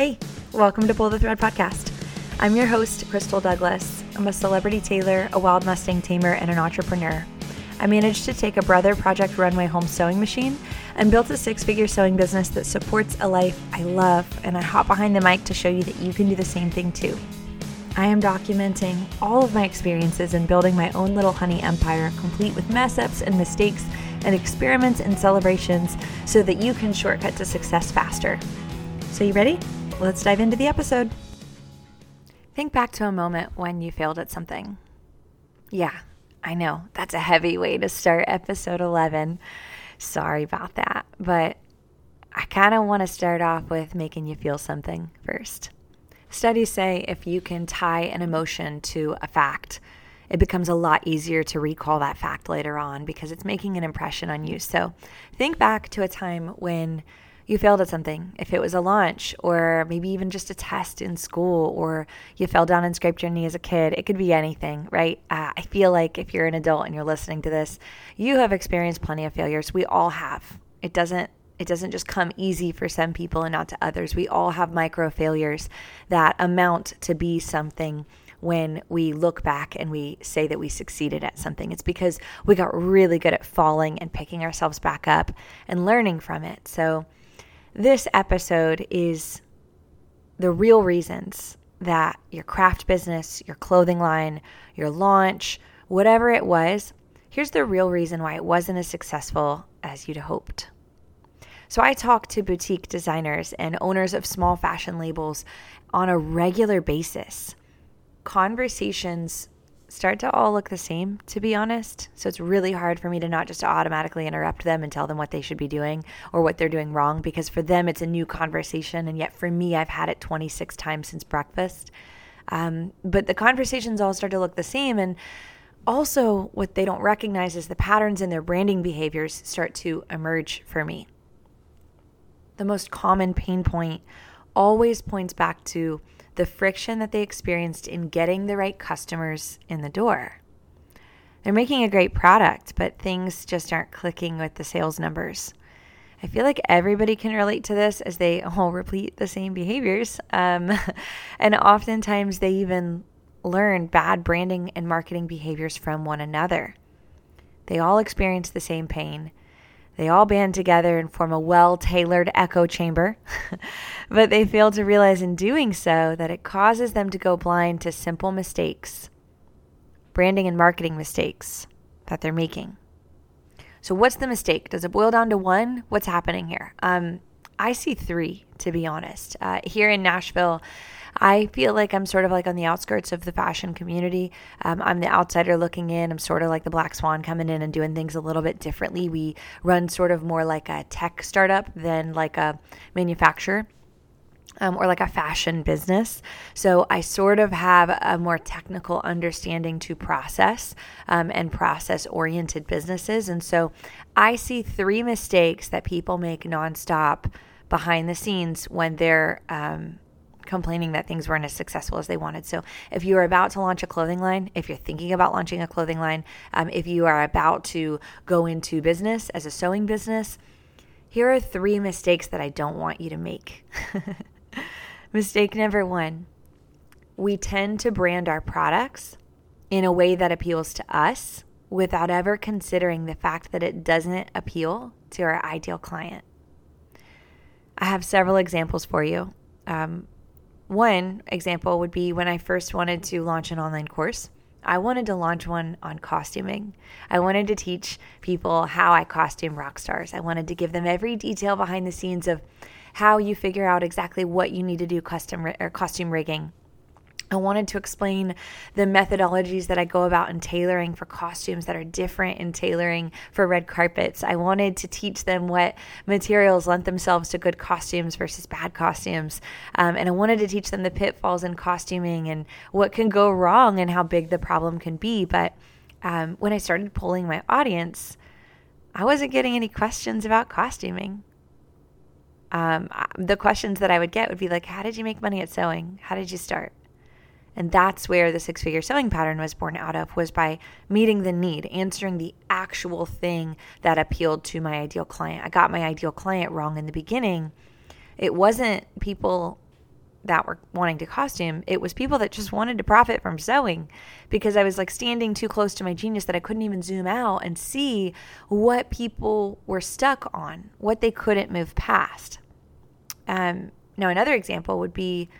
Hey, welcome to Pull the Thread podcast. I'm your host, Crystal Douglas. I'm a celebrity tailor, a wild Mustang tamer, and an entrepreneur. I managed to take a Brother Project Runway home sewing machine and built a six figure sewing business that supports a life I love, and I hop behind the mic to show you that you can do the same thing too. I am documenting all of my experiences in building my own little honey empire, complete with mess ups and mistakes and experiments and celebrations, so that you can shortcut to success faster. So, you ready? Let's dive into the episode. Think back to a moment when you failed at something. Yeah, I know that's a heavy way to start episode 11. Sorry about that, but I kind of want to start off with making you feel something first. Studies say if you can tie an emotion to a fact, it becomes a lot easier to recall that fact later on because it's making an impression on you. So think back to a time when you failed at something, if it was a launch or maybe even just a test in school or you fell down and scraped your knee as a kid, it could be anything, right? Uh, I feel like if you're an adult and you're listening to this, you have experienced plenty of failures. We all have. It doesn't it doesn't just come easy for some people and not to others. We all have micro failures that amount to be something when we look back and we say that we succeeded at something. It's because we got really good at falling and picking ourselves back up and learning from it. So, this episode is the real reasons that your craft business, your clothing line, your launch, whatever it was, here's the real reason why it wasn't as successful as you'd hoped. So, I talk to boutique designers and owners of small fashion labels on a regular basis. Conversations start to all look the same, to be honest. So it's really hard for me to not just automatically interrupt them and tell them what they should be doing or what they're doing wrong because for them it's a new conversation. And yet for me, I've had it 26 times since breakfast. Um, but the conversations all start to look the same. And also, what they don't recognize is the patterns in their branding behaviors start to emerge for me. The most common pain point always points back to the friction that they experienced in getting the right customers in the door. They're making a great product, but things just aren't clicking with the sales numbers. I feel like everybody can relate to this as they all repeat the same behaviors. Um, and oftentimes they even learn bad branding and marketing behaviors from one another. They all experience the same pain, they all band together and form a well tailored echo chamber, but they fail to realize in doing so that it causes them to go blind to simple mistakes, branding and marketing mistakes that they're making. So, what's the mistake? Does it boil down to one? What's happening here? Um, I see three, to be honest. Uh, here in Nashville, I feel like I'm sort of like on the outskirts of the fashion community. Um, I'm the outsider looking in. I'm sort of like the black swan coming in and doing things a little bit differently. We run sort of more like a tech startup than like a manufacturer. Um, or like a fashion business. So I sort of have a more technical understanding to process um, and process oriented businesses. And so I see three mistakes that people make nonstop behind the scenes when they're um, complaining that things weren't as successful as they wanted. So, if you are about to launch a clothing line, if you're thinking about launching a clothing line, um, if you are about to go into business as a sewing business, here are three mistakes that I don't want you to make. Mistake number one we tend to brand our products in a way that appeals to us without ever considering the fact that it doesn't appeal to our ideal client. I have several examples for you. Um, one example would be when I first wanted to launch an online course. I wanted to launch one on costuming. I wanted to teach people how I costume rock stars. I wanted to give them every detail behind the scenes of how you figure out exactly what you need to do custom or costume rigging I wanted to explain the methodologies that I go about in tailoring for costumes that are different in tailoring for red carpets. I wanted to teach them what materials lent themselves to good costumes versus bad costumes. Um, and I wanted to teach them the pitfalls in costuming and what can go wrong and how big the problem can be. But um, when I started polling my audience, I wasn't getting any questions about costuming. Um, the questions that I would get would be like, How did you make money at sewing? How did you start? And that's where the six figure sewing pattern was born out of was by meeting the need, answering the actual thing that appealed to my ideal client. I got my ideal client wrong in the beginning. It wasn't people that were wanting to costume. It was people that just wanted to profit from sewing because I was like standing too close to my genius that I couldn't even zoom out and see what people were stuck on, what they couldn't move past. Um, now, another example would be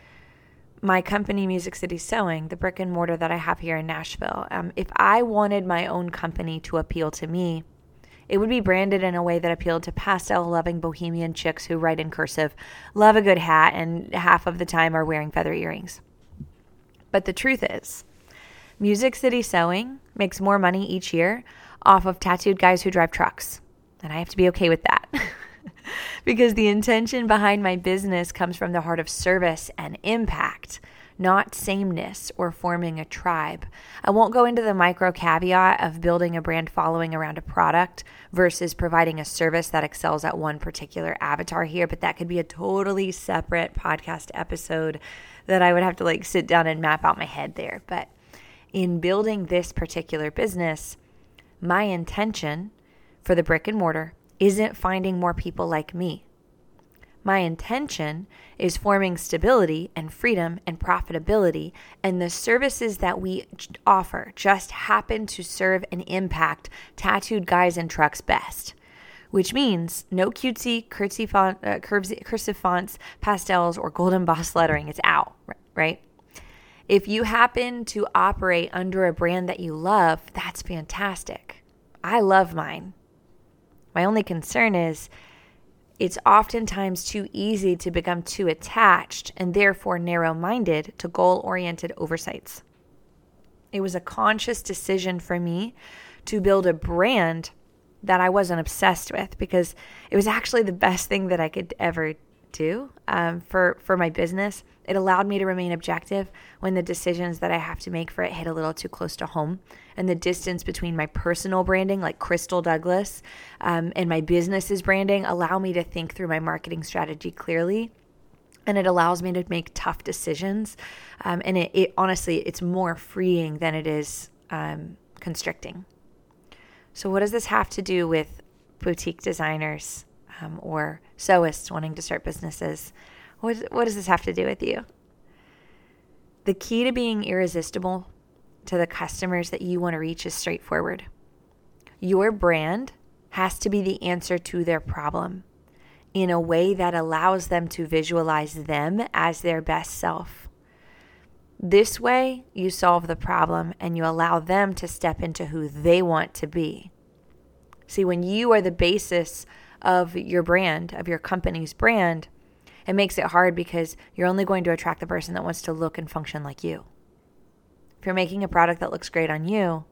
my company, Music City Sewing, the brick and mortar that I have here in Nashville. Um, if I wanted my own company to appeal to me, it would be branded in a way that appealed to pastel loving bohemian chicks who write in cursive, love a good hat, and half of the time are wearing feather earrings. But the truth is, Music City Sewing makes more money each year off of tattooed guys who drive trucks. And I have to be okay with that. because the intention behind my business comes from the heart of service and impact not sameness or forming a tribe. I won't go into the micro caveat of building a brand following around a product versus providing a service that excels at one particular avatar here, but that could be a totally separate podcast episode that I would have to like sit down and map out my head there. But in building this particular business, my intention for the brick and mortar isn't finding more people like me. My intention is forming stability and freedom and profitability, and the services that we offer just happen to serve and impact tattooed guys and trucks best. Which means no cutesy, curtsy font, uh, cursive fonts, pastels, or golden boss lettering. It's out, right? If you happen to operate under a brand that you love, that's fantastic. I love mine. My only concern is it's oftentimes too easy to become too attached and therefore narrow minded to goal oriented oversights. It was a conscious decision for me to build a brand that I wasn't obsessed with because it was actually the best thing that I could ever do um, for for my business. It allowed me to remain objective when the decisions that I have to make for it hit a little too close to home, and the distance between my personal branding, like Crystal Douglas, um, and my business's branding, allow me to think through my marketing strategy clearly. And it allows me to make tough decisions. Um, and it, it, honestly, it's more freeing than it is um, constricting. So, what does this have to do with boutique designers um, or sewists wanting to start businesses. What, what does this have to do with you? The key to being irresistible to the customers that you want to reach is straightforward. Your brand has to be the answer to their problem in a way that allows them to visualize them as their best self. This way, you solve the problem and you allow them to step into who they want to be. See, when you are the basis of your brand, of your company's brand, it makes it hard because you're only going to attract the person that wants to look and function like you. If you're making a product that looks great on you,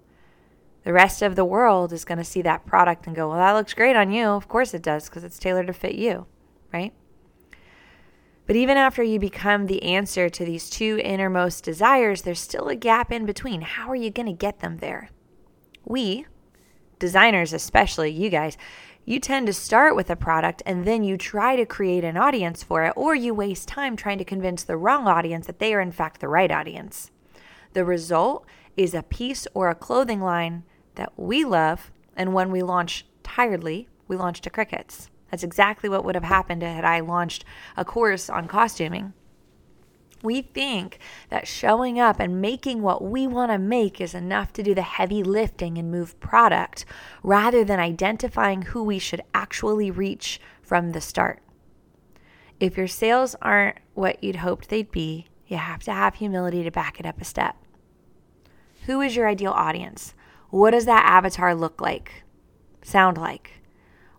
the rest of the world is going to see that product and go, Well, that looks great on you. Of course it does, because it's tailored to fit you, right? But even after you become the answer to these two innermost desires, there's still a gap in between. How are you going to get them there? We, designers especially, you guys, you tend to start with a product and then you try to create an audience for it, or you waste time trying to convince the wrong audience that they are, in fact, the right audience. The result is a piece or a clothing line that we love, and when we launch tiredly, we launch to crickets. That's exactly what would have happened had I launched a course on costuming. We think that showing up and making what we want to make is enough to do the heavy lifting and move product rather than identifying who we should actually reach from the start. If your sales aren't what you'd hoped they'd be, you have to have humility to back it up a step. Who is your ideal audience? What does that avatar look like? Sound like?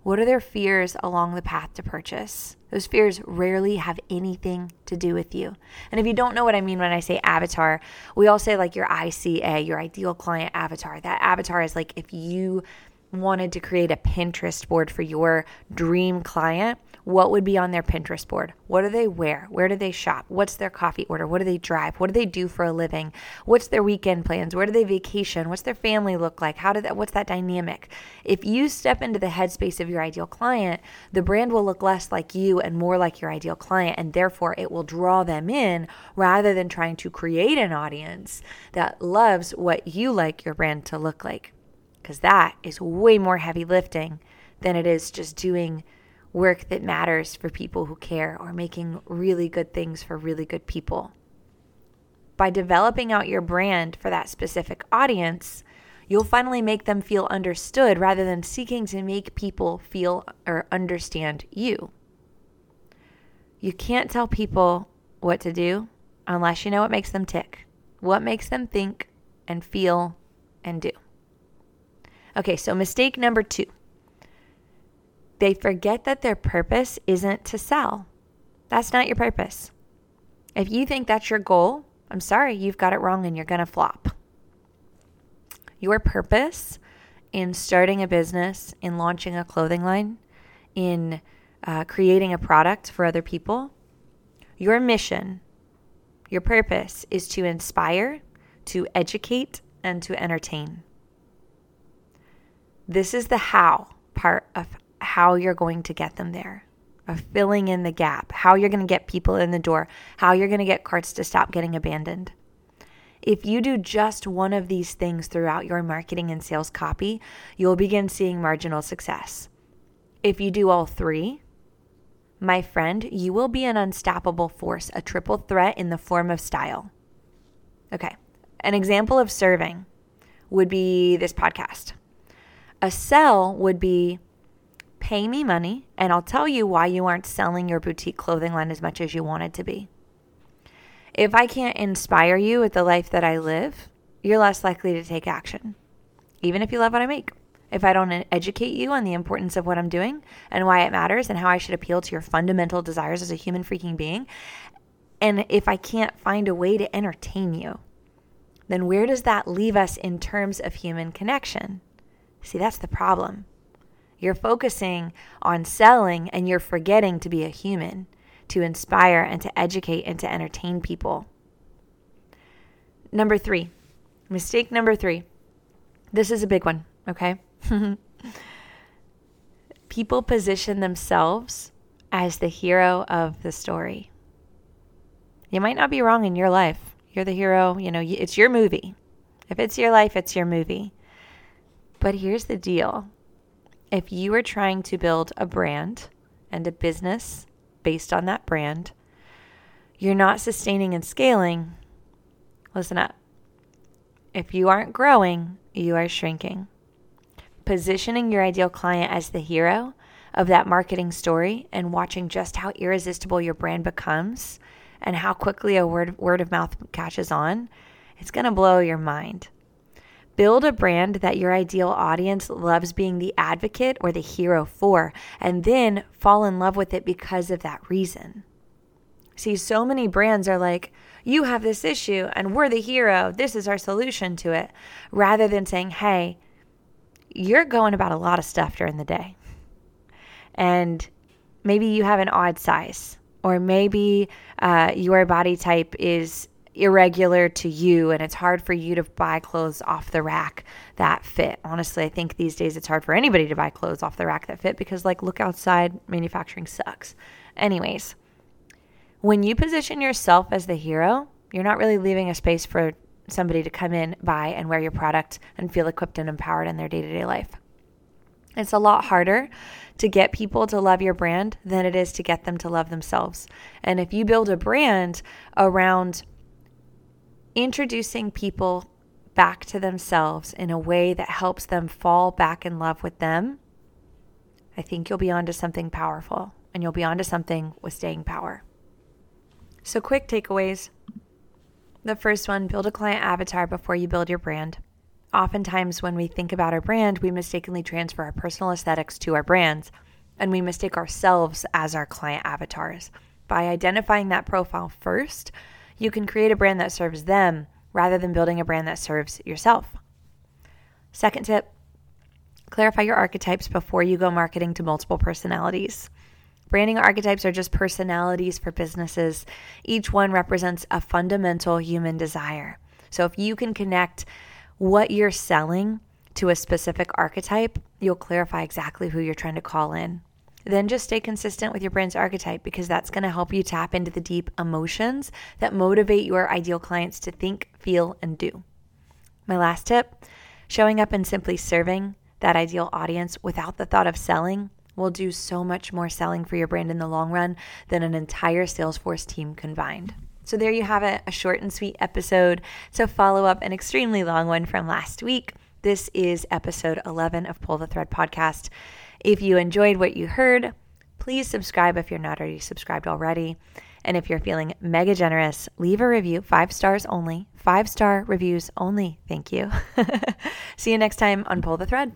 What are their fears along the path to purchase? Those fears rarely have anything to do with you. And if you don't know what I mean when I say avatar, we all say like your ICA, your ideal client avatar. That avatar is like if you wanted to create a Pinterest board for your dream client, what would be on their Pinterest board? What do they wear? Where do they shop? What's their coffee order? What do they drive? What do they do for a living? What's their weekend plans? Where do they vacation? What's their family look like? How did that what's that dynamic? If you step into the headspace of your ideal client, the brand will look less like you and more like your ideal client and therefore it will draw them in rather than trying to create an audience that loves what you like your brand to look like. Cuz that is way more heavy lifting than it is just doing work that matters for people who care or making really good things for really good people. By developing out your brand for that specific audience, you'll finally make them feel understood rather than seeking to make people feel or understand you. You can't tell people what to do unless you know what makes them tick, what makes them think and feel and do. Okay, so mistake number two they forget that their purpose isn't to sell. That's not your purpose. If you think that's your goal, I'm sorry, you've got it wrong and you're going to flop. Your purpose in starting a business, in launching a clothing line, in uh, creating a product for other people, your mission, your purpose is to inspire, to educate, and to entertain. This is the how part of how you're going to get them there, of filling in the gap, how you're going to get people in the door, how you're going to get carts to stop getting abandoned. If you do just one of these things throughout your marketing and sales copy, you'll begin seeing marginal success. If you do all three, my friend, you will be an unstoppable force, a triple threat in the form of style. Okay, an example of serving would be this podcast. A sell would be pay me money and I'll tell you why you aren't selling your boutique clothing line as much as you wanted to be. If I can't inspire you with the life that I live, you're less likely to take action, even if you love what I make. If I don't educate you on the importance of what I'm doing and why it matters and how I should appeal to your fundamental desires as a human freaking being, and if I can't find a way to entertain you, then where does that leave us in terms of human connection? See, that's the problem. You're focusing on selling and you're forgetting to be a human to inspire and to educate and to entertain people. Number three, mistake number three. This is a big one, okay? people position themselves as the hero of the story. You might not be wrong in your life. You're the hero, you know, it's your movie. If it's your life, it's your movie. But here's the deal if you are trying to build a brand and a business based on that brand, you're not sustaining and scaling, listen up. If you aren't growing, you are shrinking. Positioning your ideal client as the hero of that marketing story and watching just how irresistible your brand becomes and how quickly a word, word of mouth catches on, it's going to blow your mind. Build a brand that your ideal audience loves being the advocate or the hero for, and then fall in love with it because of that reason. See, so many brands are like, you have this issue and we're the hero. This is our solution to it. Rather than saying, hey, you're going about a lot of stuff during the day. And maybe you have an odd size, or maybe uh, your body type is irregular to you and it's hard for you to buy clothes off the rack that fit. Honestly, I think these days it's hard for anybody to buy clothes off the rack that fit because, like, look outside, manufacturing sucks. Anyways, when you position yourself as the hero, you're not really leaving a space for somebody to come in, buy, and wear your product and feel equipped and empowered in their day to day life. It's a lot harder to get people to love your brand than it is to get them to love themselves. And if you build a brand around introducing people back to themselves in a way that helps them fall back in love with them, I think you'll be onto something powerful and you'll be onto something with staying power. So, quick takeaways. The first one build a client avatar before you build your brand. Oftentimes, when we think about our brand, we mistakenly transfer our personal aesthetics to our brands, and we mistake ourselves as our client avatars. By identifying that profile first, you can create a brand that serves them rather than building a brand that serves yourself. Second tip clarify your archetypes before you go marketing to multiple personalities. Branding archetypes are just personalities for businesses. Each one represents a fundamental human desire. So if you can connect what you're selling to a specific archetype, you'll clarify exactly who you're trying to call in. Then just stay consistent with your brand's archetype because that's going to help you tap into the deep emotions that motivate your ideal clients to think, feel, and do. My last tip showing up and simply serving that ideal audience without the thought of selling will do so much more selling for your brand in the long run than an entire Salesforce team combined. So, there you have it a short and sweet episode to follow up an extremely long one from last week. This is episode 11 of Pull the Thread podcast. If you enjoyed what you heard, please subscribe if you're not already subscribed already. And if you're feeling mega generous, leave a review, five stars only, five star reviews only. Thank you. See you next time on Pull the Thread.